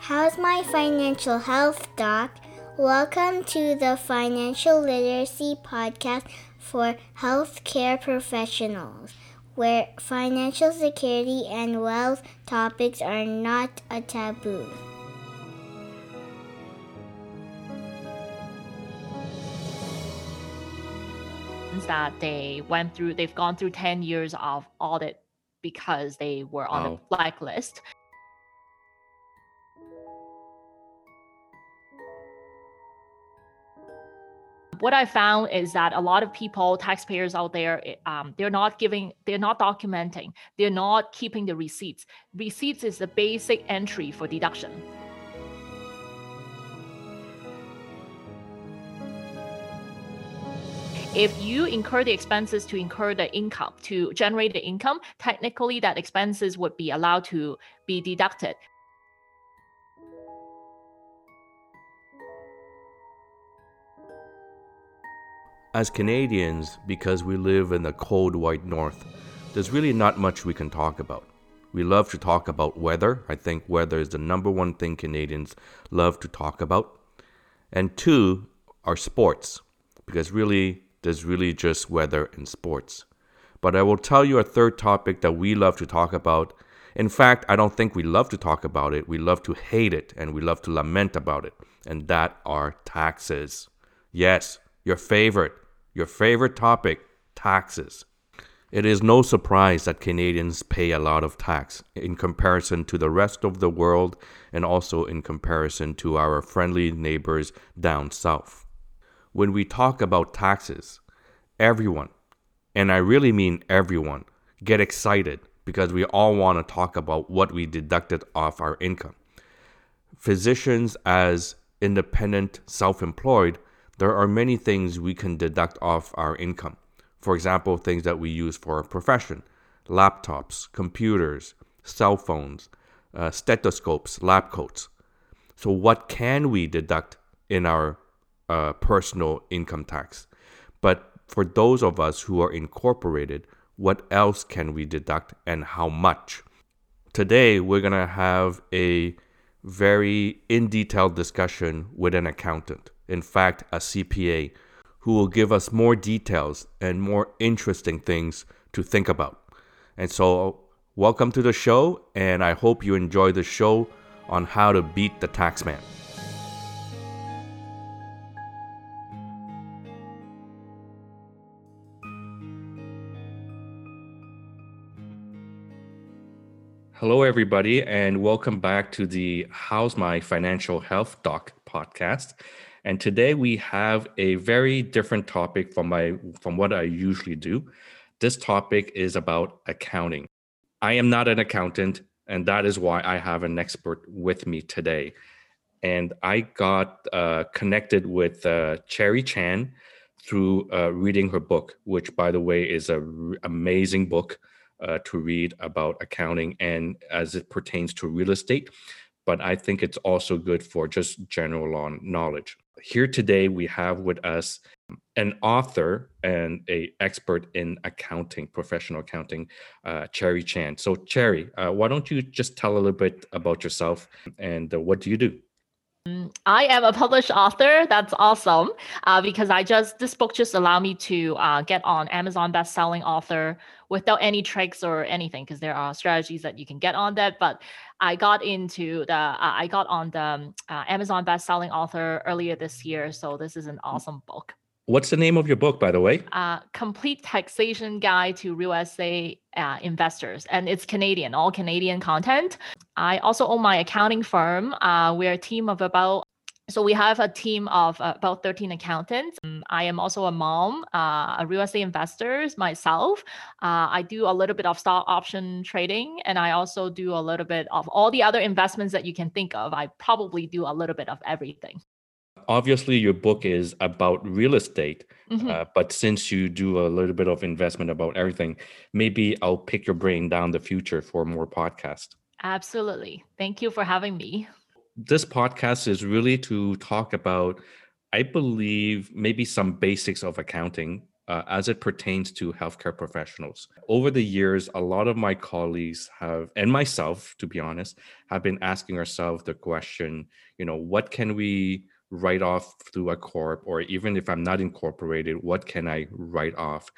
How's my financial health, Doc? Welcome to the Financial Literacy Podcast for Healthcare Professionals, where financial security and wealth topics are not a taboo. that they went through they've gone through 10 years of audit because they were on Wow. the blacklist what i found is that a lot of people taxpayers out there eh, um, they're not giving they're not documenting they're not keeping the receipts. Receipts is the basic entry for deduction. If you incur the expenses to incur the income to generate the income technically that expenses would be allowed to be deducted As Canadians, because we live in the cold white north, there's really not much we can talk about. We love to talk about weather. I think weather is the number one thing Canadians love to talk about. And two are sports, because really, there's really just weather and sports. But I will tell you a third topic that we love to talk about. In fact, I don't think we love to talk about it. We love to hate it and we love to lament about it. And that are taxes. Yes, your favorite, your favorite topic, taxes. It is no surprise that Canadians pay a lot of tax in comparison to the rest of the world and also in comparison to our friendly neighbors down south. When we talk about taxes, everyone, and I really mean everyone, get excited because we all want to talk about what we deducted off our income. Physicians, as independent, self employed, there are many things we can deduct off our income. For example, things that we use for our profession laptops, computers, cell phones, uh, stethoscopes, lab coats. So, what can we deduct in our uh, personal income tax? But for those of us who are incorporated, what else can we deduct and how much? Today, we're going to have a very in detailed discussion with an accountant, in fact, a CPA, who will give us more details and more interesting things to think about. And so, welcome to the show, and I hope you enjoy the show on how to beat the taxman. Hello, everybody, and welcome back to the How's My Financial Health Doc podcast. And today we have a very different topic from my from what I usually do. This topic is about accounting. I am not an accountant, and that is why I have an expert with me today. And I got uh, connected with uh, Cherry Chan through uh, reading her book, which, by the way, is an amazing book uh, to read about accounting and as it pertains to real estate. But I think it's also good for just general knowledge. Here today, we have with us an author and a expert in accounting, professional accounting, uh, Cherry Chan. So, Cherry, uh, why don't you just tell a little bit about yourself and uh, what do you do? I am a published author. That's awesome uh, because I just this book just allowed me to uh, get on Amazon best-selling author without any tricks or anything because there are strategies that you can get on that. But I got into the uh, I got on the um, uh, Amazon best-selling author earlier this year, so this is an awesome book. What's the name of your book, by the way? Uh, complete taxation guide to real estate uh, investors, and it's Canadian, all Canadian content. I also own my accounting firm. Uh, we're a team of about so we have a team of uh, about 13 accountants. Um, I am also a mom, uh, a real estate investor myself. Uh, I do a little bit of stock option trading, and I also do a little bit of all the other investments that you can think of. I probably do a little bit of everything. Obviously, your book is about real estate, Mhm. uh, but since you do a little bit of investment about everything, maybe I'll pick your brain down the future for more podcast. Absolutely. Thank you for having me. This podcast is really to talk about, I believe, maybe some basics of accounting uh, as it pertains to healthcare professionals. Over the years, a lot of my colleagues have, and myself, to be honest, have been asking ourselves the question, you know, what can we write off through a corp, or even if I'm not incorporated, what can I write off?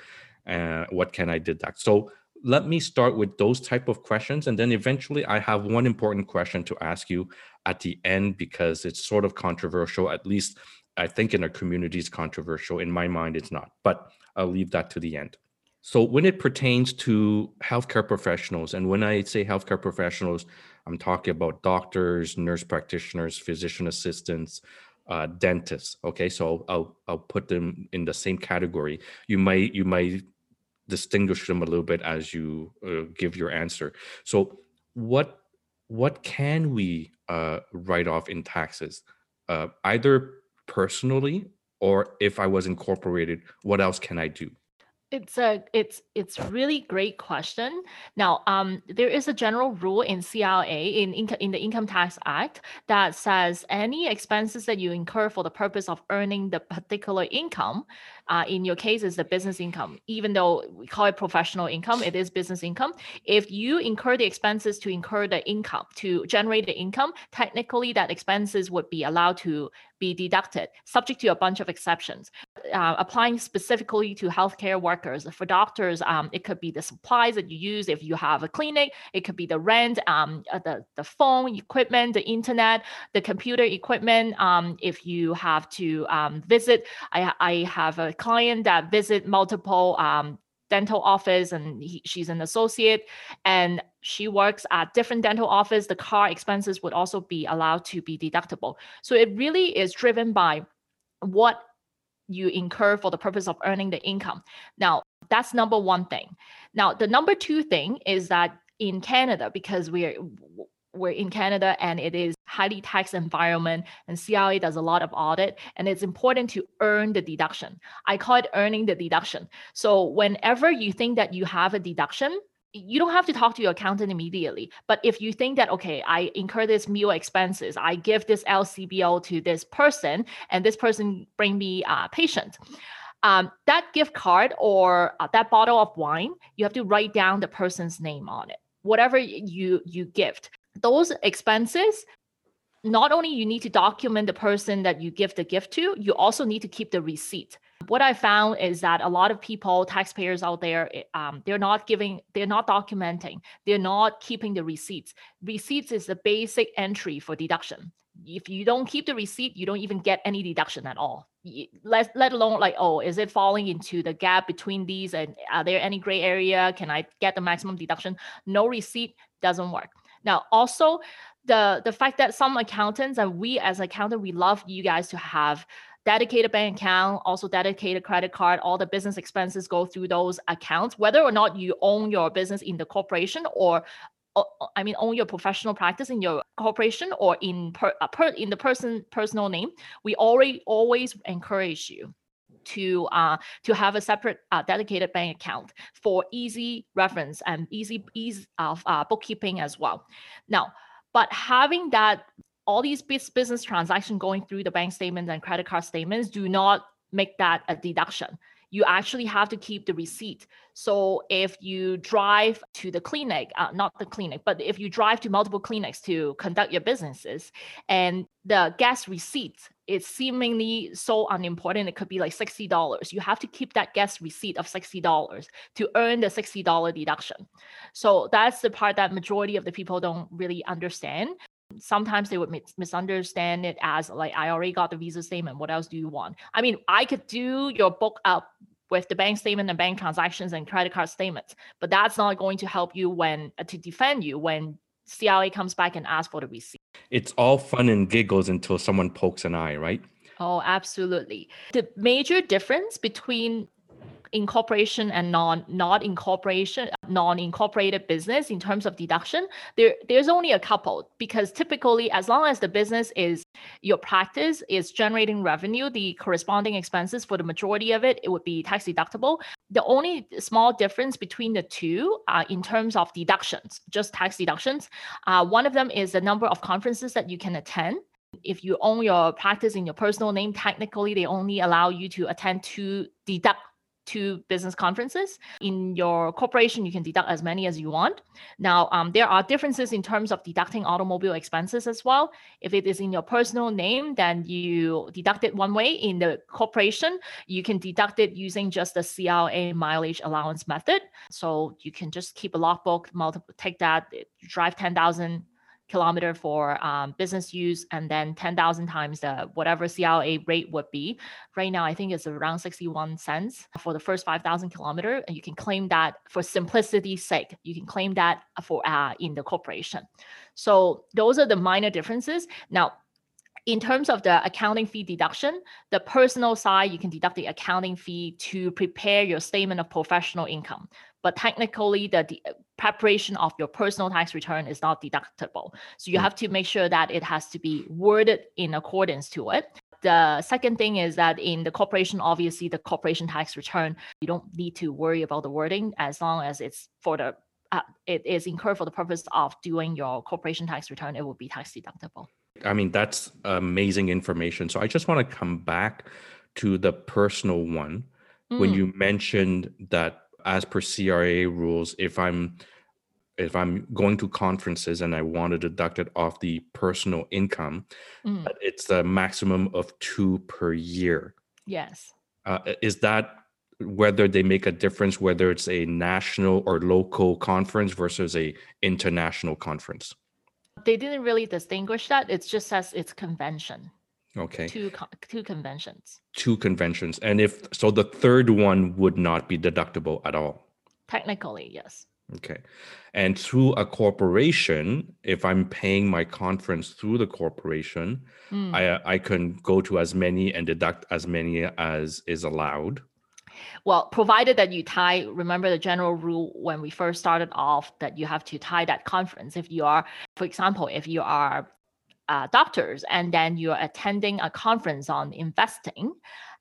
Uh, what can I deduct? So let me start with those type of questions, and then eventually I have one important question to ask you at the end because it's sort of controversial, at least I think in our community is controversial. In my mind, it's not, but I'll leave that to the end. So, when it pertains to healthcare professionals, and when I say healthcare professionals, I'm talking about doctors, nurse practitioners, physician assistants, uh, dentists. Okay, so I'll I'll put them in the same category. You might you might distinguish them a little bit as you uh, give your answer. So, what what can we uh, write off in taxes? Uh, either personally or if I was incorporated, what else can I do? It's a it's it's really great question. Now, um, there is a general rule in CRA in in the Income Tax Act that says any expenses that you incur for the purpose of earning the particular income, uh, in your case, is the business income. Even though we call it professional income, it is business income. If you incur the expenses to incur the income to generate the income, technically that expenses would be allowed to be deducted, subject to a bunch of exceptions. Uh, applying specifically to healthcare workers. For doctors, um, it could be the supplies that you use if you have a clinic. It could be the rent, um, uh, the the phone equipment, the internet, the computer equipment. Um, if you have to um, visit, I I have a client that visit multiple um, dental office and he, she's an associate and she works at different dental office the car expenses would also be allowed to be deductible. So it really is driven by what you incur for the purpose of earning the income. Now that's number one thing. Now the number two thing is that in canada because we're we're in Canada and it is highly taxed environment and CRA does a lot of audit and it's important to earn the deduction. I call it earning the deduction. So whenever you think that you have a deduction, you don't have to talk to your accountant immediately. But if you think that, okay, I incur this meal expenses, I give this LCBO to this person and this person bring me a patient. Um, that gift card or uh, that bottle of wine, you have to write down the person's name on it whatever you you gift those expenses not only you need to document the person that you give the gift to you also need to keep the receipt. What i found is that a lot of people taxpayers out there eh, um, they're not giving they're not documenting they're not keeping the receipts. Receipts is the basic entry for deduction. If you don't keep the receipt you don't even get any deduction at all. Let, let alone like oh is it falling into the gap between these and are there any gray area? Can i get the maximum deduction? No receipt doesn't work now, also the the fact that some accountants and we as accountant, we love you guys to have dedicated bank account, also dedicated credit card. All the business expenses go through those accounts, whether or not you own your business in the corporation or I mean, own your professional practice in your corporation or in per, uh, per in the person personal name. We already always encourage you to uh, to have a separate uh, dedicated bank account for easy reference and easy ease of uh, bookkeeping as well. Now, but having that all these business transactions going through the bank statements and credit card statements do not make that a deduction you actually have to keep the receipt. So if you drive to the clinic, uh, not the clinic, but if you drive to multiple clinics to conduct your businesses and the gas receipt is seemingly so unimportant, it could be like $60. You have to keep that guest receipt of $60 to earn the $60 deduction. So that's the part that majority of the people don't really understand sometimes they would misunderstand it as like i already got the visa statement what else do you want i mean i could do your book up with the bank statement and bank transactions and credit card statements but that's not going to help you when to defend you when CRA comes back and asks for the receipt it's all fun and giggles until someone pokes an eye right? Oh absolutely. The major difference between incorporation and non not incorporation non incorporated business in terms of deduction there there's only a couple because typically as long as the business is your practice is generating revenue the corresponding expenses for the majority of it it would be tax deductible the only small difference between the two uh, in terms of deductions just tax deductions uh, one of them is the number of conferences that you can attend. If you own your practice in your personal name technically they only allow you to attend two deduct two business conferences. In your corporation, you can deduct as many as you want. Now, um, there are differences in terms of deducting automobile expenses as well. If it is in your personal name, then you deduct it one way. In the corporation, you can deduct it using just the CRA mileage allowance method. So you can just keep a logbook, multiple, take that, drive 10,000 kilometer for um, business use and then 10,000 times the whatever CRA rate would be. Right now, I think it's around 61 cents for the first 5,000 kilometer. And you can claim that for simplicity's sake, you can claim that for uh, in the corporation. So those are the minor differences. Now, in terms of the accounting fee deduction, the personal side, you can deduct the accounting fee to prepare your statement of professional income. But technically, the de- preparation of your personal tax return is not deductible. So you mm. have to make sure that it has to be worded in accordance to it. The second thing is that in the corporation, obviously, the corporation tax return, you don't need to worry about the wording as long as it's for the uh, it is incurred for the purpose of doing your corporation tax return, it will be tax deductible. I mean, that's amazing information. So I just want to come back to the personal one. Mm. When you mentioned that as per CRA rules, if I'm if I'm going to conferences and I want to deduct it off the personal income, mm. it's a maximum of two per year. Yes. Uh, is that whether they make a difference whether it's a national or local conference versus a international conference? They didn't really distinguish that. It's just says it's convention. Okay. Two two conventions. Two conventions. And if so the third one would not be deductible at all. Technically, yes. Okay. And through a corporation, if I'm paying my conference through the corporation, mm. I I can go to as many and deduct as many as is allowed. Well, provided that you tie, remember the general rule when we first started off that you have to tie that conference. If you are, for example, if you are uh, doctors and then you're attending a conference on investing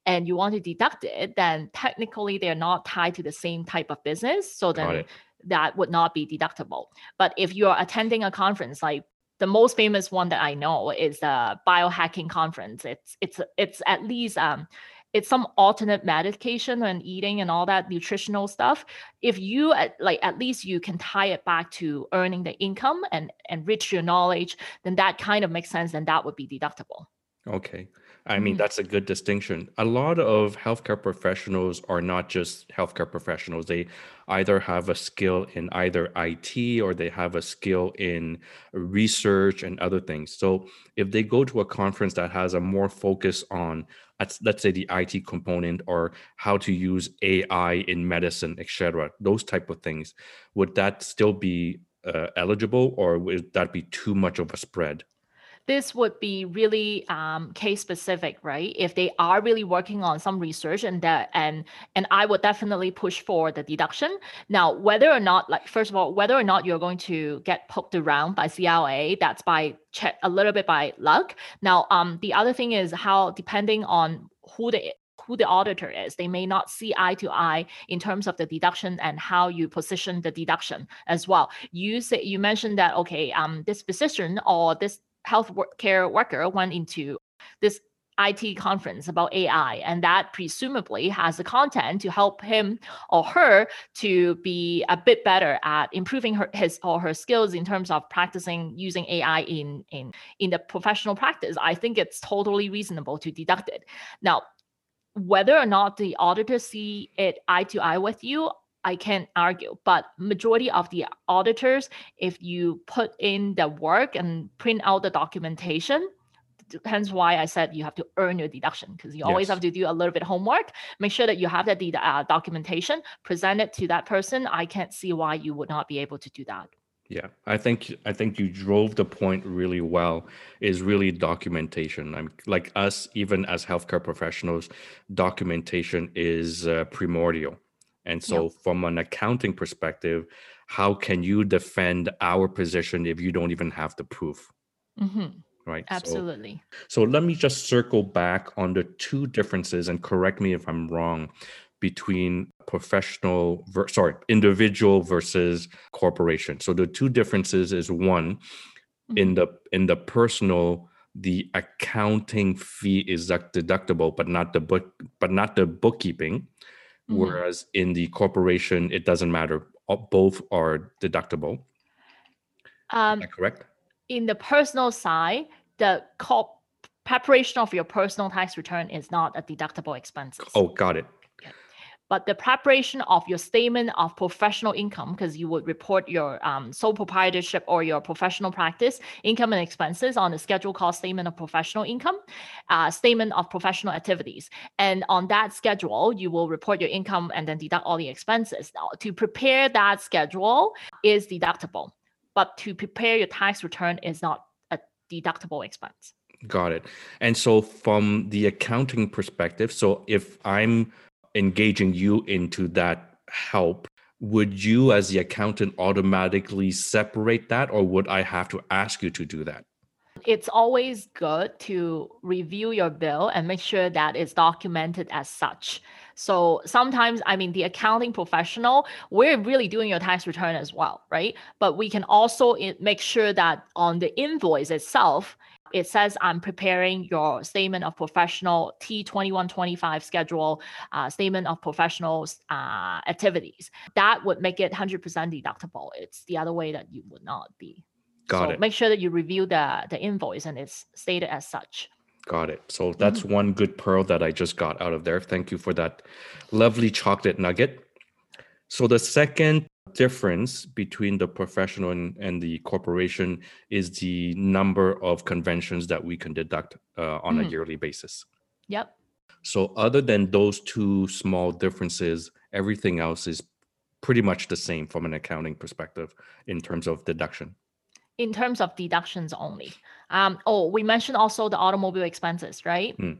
and you want to deduct it, then technically they're not tied to the same type of business. So then that would not be deductible. But if you're attending a conference like the most famous one that I know is the biohacking conference. It's it's it's at least um it's some alternate medication and eating and all that nutritional stuff if you like at least you can tie it back to earning the income and enrich your knowledge then that kind of makes sense and that would be deductible okay I mean, mm-hmm. that's a good distinction. A lot of healthcare professionals are not just healthcare professionals. They either have a skill in either IT or they have a skill in research and other things. So if they go to a conference that has a more focus on let's say the IT component or how to use AI in medicine, etc. Those type of things. Would that still be uh, eligible, or would that be too much of a spread? This would be really um, case specific, right? If they are really working on some research and that and and I would definitely push for the deduction. Now, whether or not, like first of all, whether or not you're going to get poked around by CRA, that's by check a little bit by luck. Now, um, the other thing is how depending on who the who the auditor is. They may not see eye to eye in terms of the deduction and how you position the deduction as well. You say you mentioned that okay, um, this position or this health care worker went into this IT conference about AI, and that presumably has the content to help him or her to be a bit better at improving her, his or her skills in terms of practicing using AI in in in the professional practice. I think it's totally reasonable to deduct it. Now, whether or not the auditors see it eye to eye with you, I can't argue, but majority of the auditors, if you put in the work and print out the documentation, hence why I said you have to earn your deduction because you yes. always have to do a little bit homework. Make sure that you have that uh, documentation, present it to that person. I can't see why you would not be able to do that. Yeah, I think I think you drove the point really well. Is really documentation. I'm like us, even as healthcare professionals, documentation is uh, primordial and so, yep. from an accounting perspective, how can you defend our position if you don't even have the proof? Mm-hmm. Right. Absolutely. So, so, let me just circle back on the two differences and correct me if I'm wrong between professional, ver- sorry, individual versus corporation. So the two differences is one, mm-hmm. in the in the personal the accounting fee is deductible but not the book but not the bookkeeping Mhm. whereas in the corporation it doesn't matter. Both are deductible. Um, correct? in the personal side, the corp preparation of your personal tax return is not a deductible expense. Oh, got it. But the preparation of your statement of professional income, because you would report your um, sole proprietorship or your professional practice income and expenses on the schedule called statement of professional income, uh, statement of professional activities. And on that schedule, you will report your income and then deduct all the expenses. Now, to prepare that schedule is deductible, but to prepare your tax return is not a deductible expense. Got it. And so, from the accounting perspective, so if I'm engaging you into that help, would you, as the accountant, automatically separate that, or would I have to ask you to do that? it's always good to review your bill and make sure that it's documented as such. So sometimes, I mean, the accounting professional, we're really doing your tax return as well, right? But we can also eh, make sure that on the invoice itself, it says I'm preparing your statement of professional T2125 schedule, uh, statement of professional uh, activities. That would make it 100% deductible. It's the other way that you would not be. Got so it. make sure that you review the the invoice and it's stated as such. Got it. So that's one good pearl that I just got out of there. Thank you for that lovely chocolate nugget. So the second difference between the professional and, and the corporation is the number of conventions that we can deduct uh, on a Mhm. yearly basis. Yep. So other than those two small differences, everything else is pretty much the same from an accounting perspective in terms of deduction. In terms of deductions only. Um, oh, we mentioned also the automobile expenses, right? Hmm.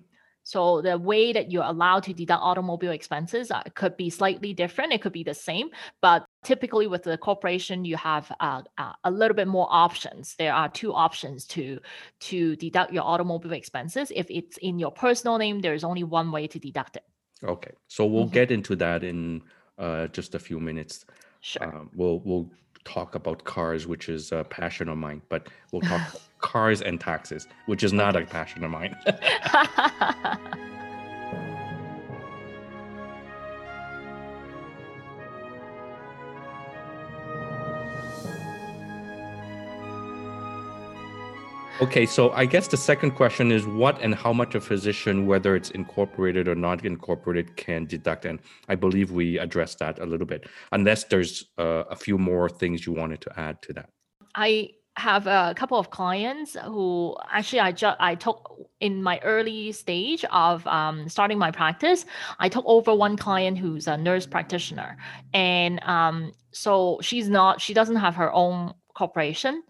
So the way that you're allowed to deduct automobile expenses uh, could be slightly different. It could be the same, but typically with the corporation, you have uh, uh, a little bit more options. There are two options to to deduct your automobile expenses. If it's in your personal name, there is only one way to deduct it. Okay, so we'll Mhm. get into that in uh, just a few minutes. Sure. Um, we'll we'll talk about cars, which is a passion of mine, but we'll talk cars and taxes, which is not a passion of mine. okay, so I guess the second question is what and how much a physician, whether it's incorporated or not incorporated, can deduct, and I believe we addressed that a little bit. Unless there's uh, a few more things you wanted to add to that. I have a couple of clients who actually I just I took in my early stage of um, starting my practice. I took over one client who's a nurse practitioner, and um, so she's not she doesn't have her own corporation.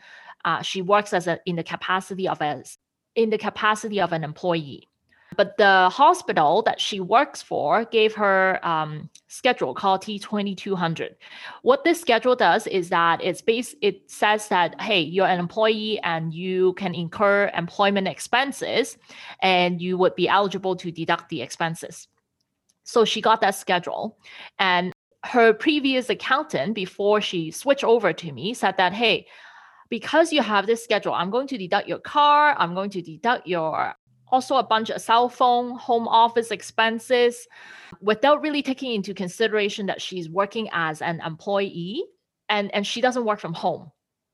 Uh, she works as a in the capacity of a in the capacity of an employee. But the hospital that she works for gave her um, schedule called T2200 what this schedule does is that it's based it says that hey you're an employee and you can incur employment expenses and you would be eligible to deduct the expenses so she got that schedule and her previous accountant before she switched over to me said that hey because you have this schedule i'm going to deduct your car i'm going to deduct your also a bunch of cell phone home office expenses without really taking into consideration that she's working as an employee and and she doesn't work from home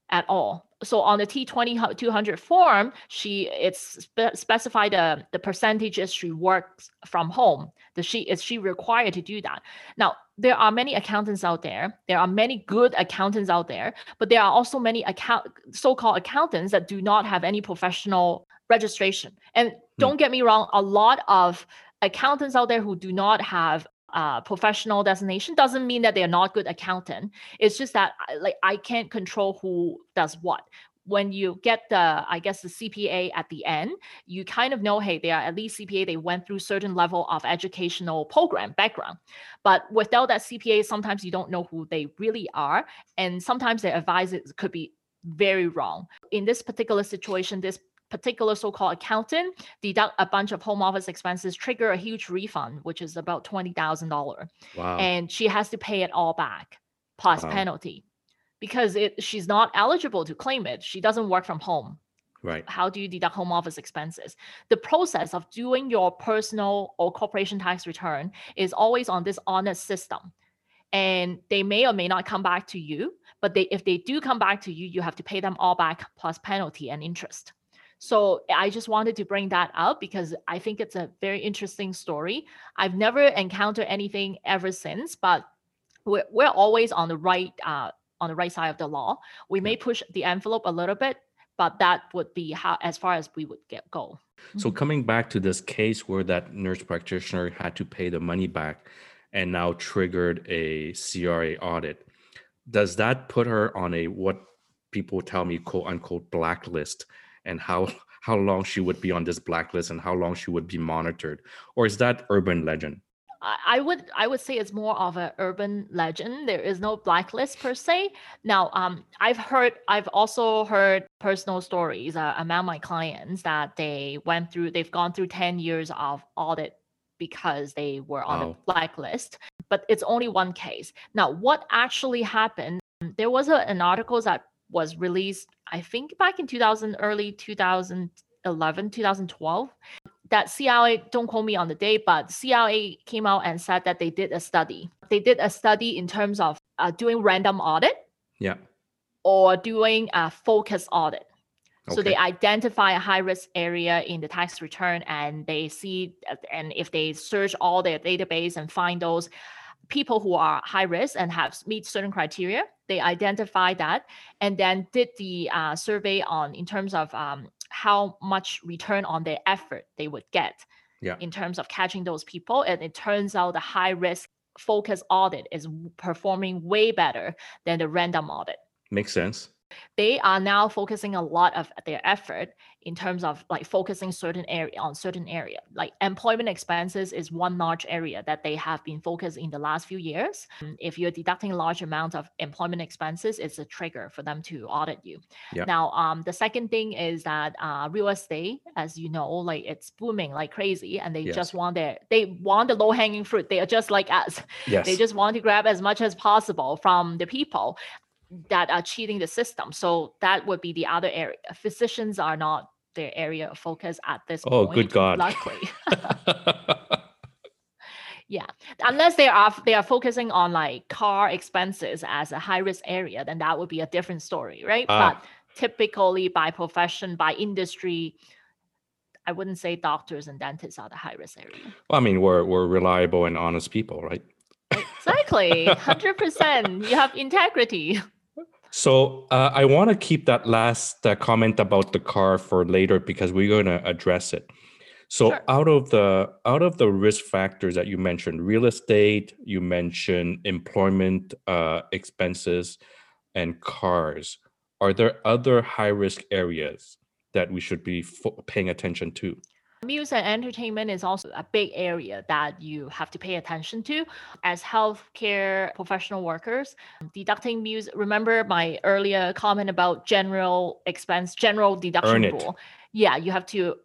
at all. So on the t20 200 form she it's spe- specified the the percentages she works from home. Does she is she required to do that? Now there are many accountants out there there are many good accountants out there but there are also many account so-called accountants that do not have any professional registration and don't get me wrong a lot of accountants out there who do not have uh, professional designation doesn't mean that they're not good accountant. It's just that like I can't control who does what. When you get the, I guess the CPA at the end, you kind of know, hey, they are at least CPA. They went through certain level of educational program background, but without that CPA, sometimes you don't know who they really are, and sometimes their advices could be very wrong. In this particular situation, this particular so-called accountant deduct a bunch of home office expenses, trigger a huge refund, which is about twenty thousand dollar, Wow. and she has to pay it all back plus Wow. penalty because it she's not eligible to claim it. She doesn't work from home. Right. How do you deduct home office expenses? The process of doing your personal or corporation tax return is always on this honest system. And they may or may not come back to you, but they if they do come back to you, you have to pay them all back plus penalty and interest. So I just wanted to bring that up because I think it's a very interesting story. I've never encountered anything ever since, but we're, we're always on the right uh, on the right side of the law. We may push the envelope a little bit, but that would be how as far as we would get go. So mm-hmm. coming back to this case where that nurse practitioner had to pay the money back and now triggered a CRA audit, does that put her on a what people tell me quote unquote blacklist? And how how long she would be on this blacklist and how long she would be monitored? Or is that urban legend I would I would say it's more of an urban legend. There is no blacklist per se. Now, um, I've heard I've also heard personal stories uh, among my clients that they went through they've gone through ten years of audit because they were on wow. a blacklist. But it's only one case. Now, what actually happened? There was a, an article that was released, I think, back in 2000, early 2011, 2012 that CRA, don't quote me on the date, but CRA came out and said that they did a study. They did a study in terms of uh, doing random audit. Yeah. Or doing a focus audit. Okay. So they identify a high risk area in the tax return and they see, and if they search all their database and find those people who are high risk and have meet certain criteria, they identify that and then did the uh, survey on in terms of um, how much return on their effort they would get yeah. in terms of catching those people. And it turns out the high risk focus audit is performing way better than the random audit. Makes sense they are now focusing a lot of their effort in terms of like focusing certain area on certain area like employment expenses is one large area that they have been focused in the last few years if you're deducting large amount of employment expenses it's a trigger for them to audit you yep. now um, the second thing is that uh, real estate as you know like it's booming like crazy and they yes. just want their they want the low hanging fruit they are just like us yes. they just want to grab as much as possible from the people that are cheating the system. So that would be the other area. Physicians are not their area of focus at this oh, point. Oh, good God. Luckily. yeah. Unless they are they are focusing on like car expenses as a high risk area, then that would be a different story, right? Ah. But typically by profession, by industry, I wouldn't say doctors and dentists are the high risk area. Well, I mean, we're we're reliable and honest people, right? Exactly. 100%. you have integrity. So uh, I want to keep that last uh, comment about the car for later because we're going to address it. So sure. out of the out of the risk factors that you mentioned, real estate, you mentioned employment uh, expenses, and cars. Are there other high risk areas that we should be fo- paying attention to? Music and entertainment is also a big area that you have to pay attention to as healthcare professional workers. Deducting music, remember my earlier comment about general expense, general deduction rule. Yeah, you have to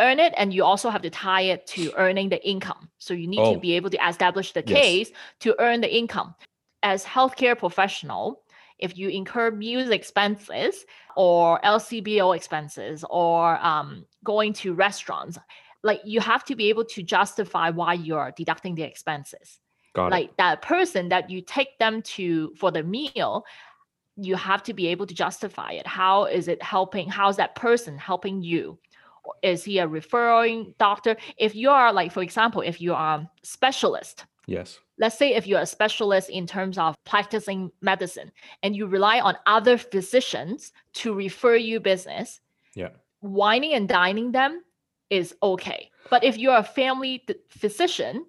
earn it and you also have to tie it to earning the income. So you need oh. to be able to establish the yes. case to earn the income. As healthcare professional, if you incur music expenses or LCBO expenses or um, going to restaurants, like you have to be able to justify why you're deducting the expenses. Got like it. that person that you take them to for the meal, you have to be able to justify it. How is it helping? How's that person helping you? Is he a referring doctor? If you are like, for example, if you are a specialist, yes, let's say if you're a specialist in terms of practicing medicine and you rely on other physicians to refer you business yeah. wining and dining them is okay. But if you're a family physician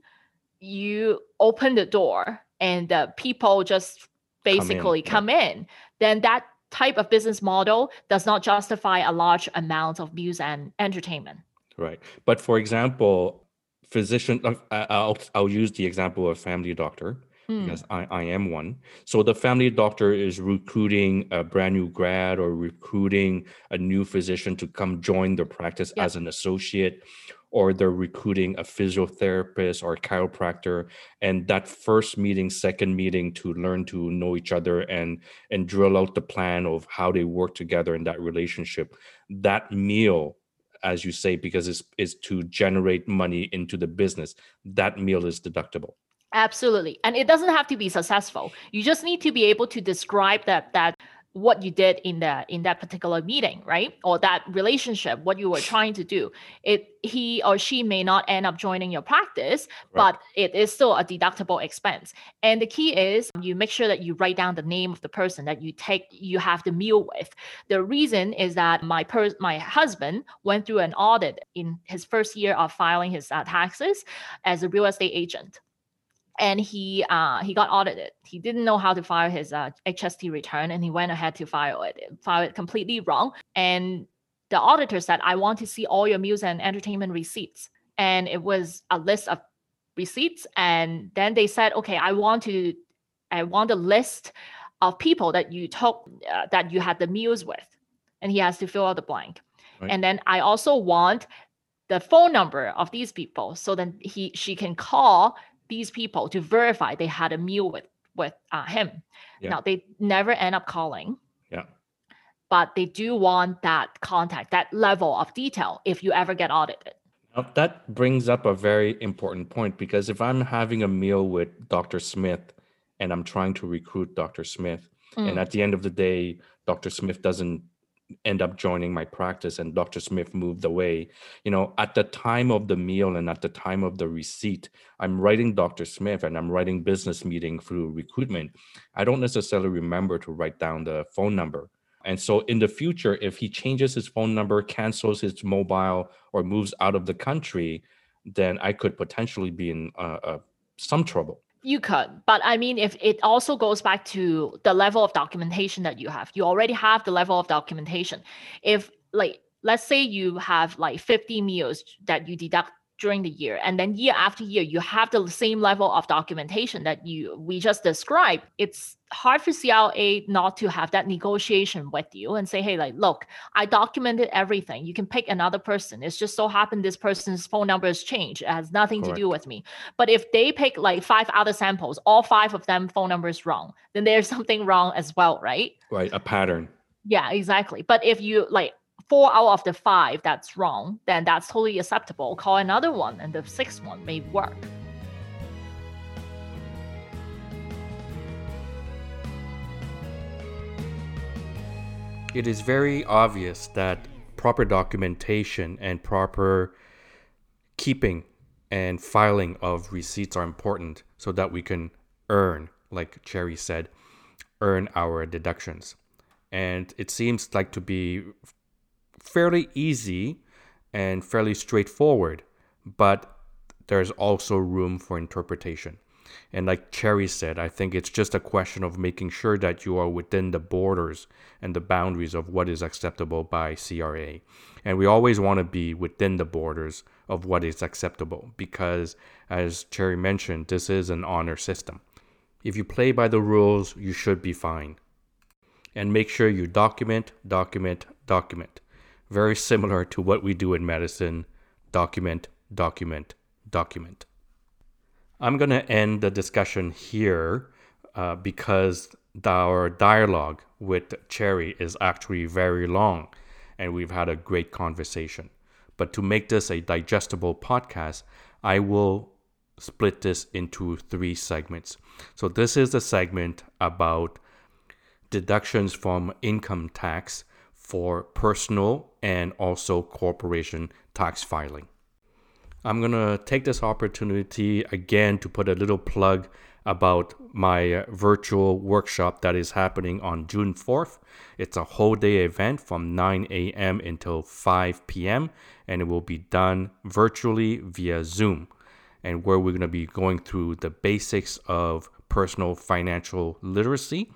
you open the door and the people just basically come in, come in then that type of business model does not justify a large amount of views and entertainment. Right. But for example physician uh, I'll, I'll use the example of family doctor mm. because I, I am one. So the family doctor is recruiting a brand new grad or recruiting a new physician to come join the practice as an associate or they're recruiting a physiotherapist or a chiropractor. And that first meeting second meeting to learn to know each other and and drill out the plan of how they work together in that relationship. That meal as you say because it's is to generate money into the business that meal is deductible. Absolutely. And it doesn't have to be successful. You just need to be able to describe that that what you did in that in that particular meeting right? Or that relationship what you were trying to do. It he or she may not end up joining your practice right. but it is still a deductible expense. And the key is you make sure that you write down the name of the person that you take you have the meal with. The reason is that my per- my husband went through an audit in his first year of filing his uh, taxes as a real estate agent and he uh, he got audited. He didn't know how to file his uh, HST return, and he went ahead to file it, file it completely wrong. And the auditor said, "I want to see all your meals and entertainment receipts." And it was a list of receipts, and then they said, "Okay, I want to, I want a list of people that you took uh, that you had the meals with," and he has to fill out the blank. Right. And then I also want the phone number of these people so then he she can call these people to verify they had a meal with with uh, him. Yeah. Now they never end up calling. Yeah. But they do want that contact, that level of detail if you ever get audited. Now, that brings up a very important point because if I'm having a meal with Dr. Smith and I'm trying to recruit Dr. Smith, mm. and at the end of the day, Dr. Smith doesn't end up joining my practice and Dr. Smith moved away. You know, at the time of the meal and at the time of the receipt, I'm writing Dr. Smith and I'm writing business meeting through recruitment. I don't necessarily remember to write down the phone number. And so in the future, if he changes his phone number, cancels his mobile, or moves out of the country, then I could potentially be in uh, uh, some trouble. You could, but I mean, if it also goes back to the level of documentation that you have, you already have the level of documentation. If, like, let's say you have like 50 meals that you deduct during the year. And then year after year you have the same level of documentation that you we just described. It's hard for CRA not to have that negotiation with you and say hey like look I documented everything. You can pick another person. It's just so happened this person's phone number has changed. It has nothing Correct. to do with me. But if they pick like five other samples all five of them phone numbers wrong then there's something wrong as well right? Right a pattern. Yeah exactly. But if you like four out of the five that's wrong, then that's totally acceptable. Call another one, and the sixth one may work. It is very obvious that proper documentation and proper keeping and filing of receipts are important so that we can earn, like Cherry said, earn our deductions. And it seems like to be fairly easy and fairly straightforward, but there's also room for interpretation. And like Cherry said, I think it's just a question of making sure that you are within the borders and the boundaries of what is acceptable by CRA. And we always want to be within the borders of what is acceptable because, as Cherry mentioned, this is an honor system. If you play by the rules, you should be fine. And make sure you document, document, document very similar to what we do in medicine document, document, document. I'm going to end the discussion here uh, because our dialogue with Cherry is actually very long and we've had a great conversation. But to make this a digestible podcast, I will split this into three segments. So, this is the segment about deductions from income tax for personal and also corporation tax filing. I'm going to take this opportunity again to put a little plug about my uh, virtual workshop that is happening on June 4th. It's a whole day event from 9 a.m. until 5 p.m., and it will be done virtually via Zoom. And where we're going to be going through the basics of personal financial literacy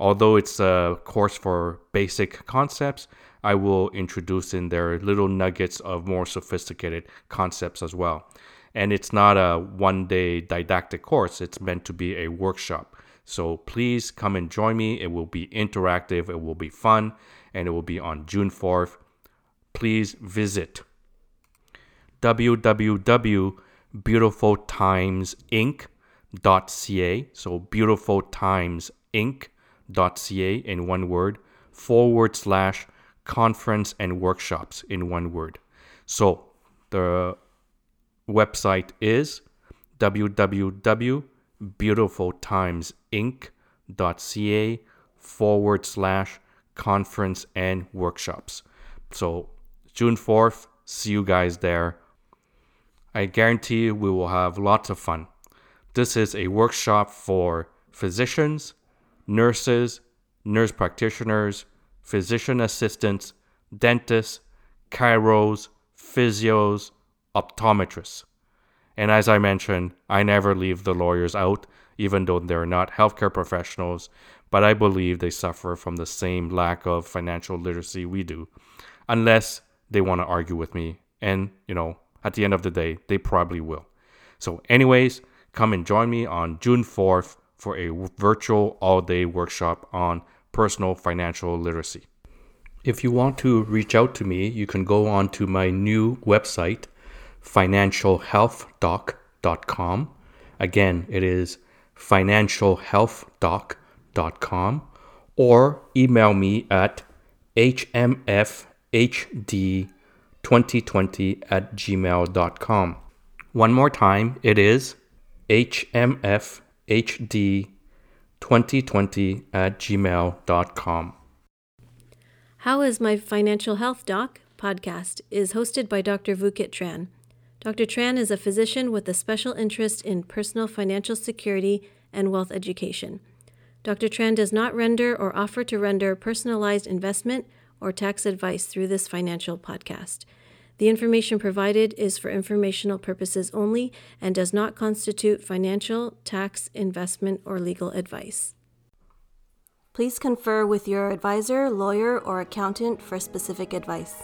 Although it's a course for basic concepts, I will introduce in there little nuggets of more sophisticated concepts as well. And it's not a one day didactic course, it's meant to be a workshop. So please come and join me. It will be interactive, it will be fun, and it will be on June 4th. Please visit www.beautifultimesinc.ca. So beautifultimesinc.ca in one word, forward slash conference and workshops in one word. So the website is www.beautifultimesinc.ca forward slash conference and workshops. So June 4th, see you guys there. I guarantee you we will have lots of fun. This is a workshop for physicians, nurses, nurse practitioners, physician assistants, dentists, chiros, physios, optometrists. And as I mentioned, I never leave the lawyers out, even though they're not healthcare professionals, but I believe they suffer from the same lack of financial literacy we do, unless they want to argue with me. And, you know, at the end of the day, they probably will. So, anyways, come and join me on June 4th for a virtual all day workshop on personal financial literacy. If you want to reach out to me, you can go on to my new website, financialhealthdoc.com. Again, it is financialhealthdoc.com or email me at hmfhd2020 at gmail.com. One more time, it is hmfhd2020 at gmail.com. How is My Financial Health Doc podcast is hosted by Dr. Vukit Tran. Dr. Tran is a physician with a special interest in personal financial security and wealth education. Dr. Tran does not render or offer to render personalized investment or tax advice through this financial podcast. The information provided is for informational purposes only and does not constitute financial, tax, investment, or legal advice. Please confer with your advisor, lawyer, or accountant for specific advice.